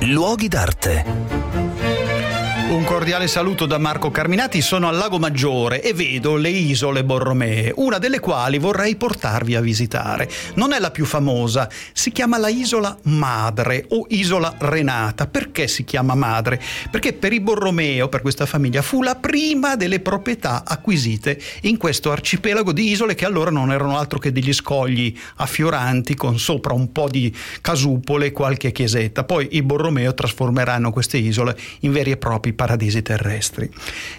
Luoghi d'arte. Cordiale saluto da Marco Carminati, sono al Lago Maggiore e vedo le isole Borromee, una delle quali vorrei portarvi a visitare. Non è la più famosa, si chiama la Isola Madre o Isola Renata. Perché si chiama Madre? Perché per i Borromeo, per questa famiglia, fu la prima delle proprietà acquisite in questo arcipelago di isole che allora non erano altro che degli scogli affioranti con sopra un po' di casupole e qualche chiesetta. Poi i Borromeo trasformeranno queste isole in veri e propri paradisi terrestri.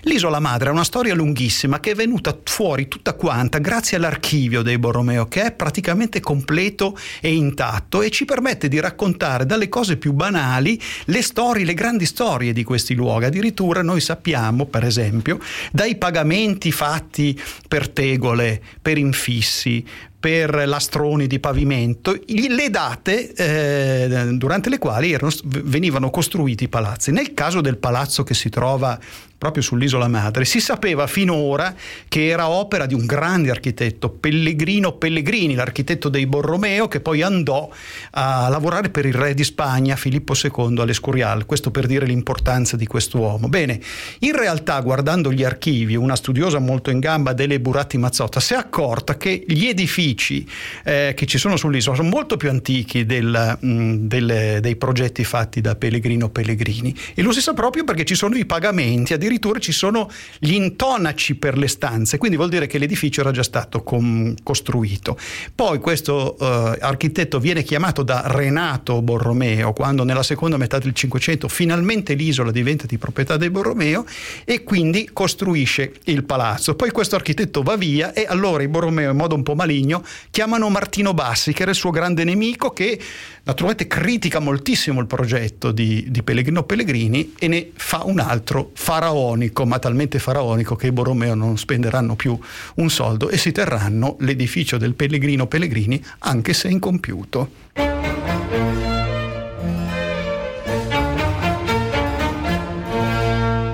L'isola madre è una storia lunghissima che è venuta fuori tutta quanta grazie all'archivio dei Borromeo che è praticamente completo e intatto e ci permette di raccontare dalle cose più banali le storie, le grandi storie di questi luoghi. Addirittura noi sappiamo, per esempio, dai pagamenti fatti per tegole, per infissi, per lastroni di pavimento, le date eh, durante le quali erano, venivano costruiti i palazzi. Nel caso del palazzo che si trova proprio sull'isola madre, si sapeva finora che era opera di un grande architetto, Pellegrino Pellegrini, l'architetto dei Borromeo, che poi andò a lavorare per il re di Spagna, Filippo II, all'Escurial, questo per dire l'importanza di quest'uomo. Bene, in realtà guardando gli archivi, una studiosa molto in gamba, Dele Buratti Mazzotta, si è accorta che gli edifici eh, che ci sono sull'isola sono molto più antichi del, mh, mm, del, dei progetti fatti da Pellegrino Pellegrini e lo si sa proprio perché ci sono i pagamenti, addirittura ci sono gli intonaci per le stanze, quindi vuol dire che l'edificio era già stato com- costruito. Poi questo uh, architetto viene chiamato da Renato Borromeo, quando nella seconda metà del Cinquecento finalmente l'isola diventa di proprietà dei Borromeo e quindi costruisce il palazzo. Poi questo architetto va via e allora i Borromeo in modo un po' maligno chiamano Martino Bassi, che era il suo grande nemico, che naturalmente critica moltissimo il progetto di, di Pellegrino Pellegrini e ne fa un altro faraonico, ma talmente faraonico che i Borromeo non spenderanno più un soldo e si terranno l'edificio del Pellegrino Pellegrini anche se incompiuto.